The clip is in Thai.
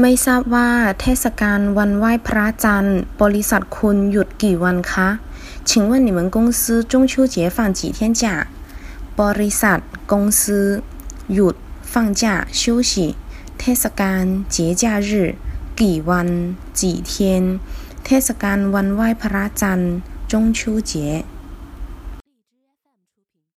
ไม่ทราบว่าเทศกาลวันไหว้พระจันทร์ บริษัทคุณหยุดกี่วันคะ请问你们公司中秋节放几天假บริษัท公司หยุด放假休息เทศกาล节假日กี่วัน几天เทศกาลวันไหว้พระจันทร์中秋节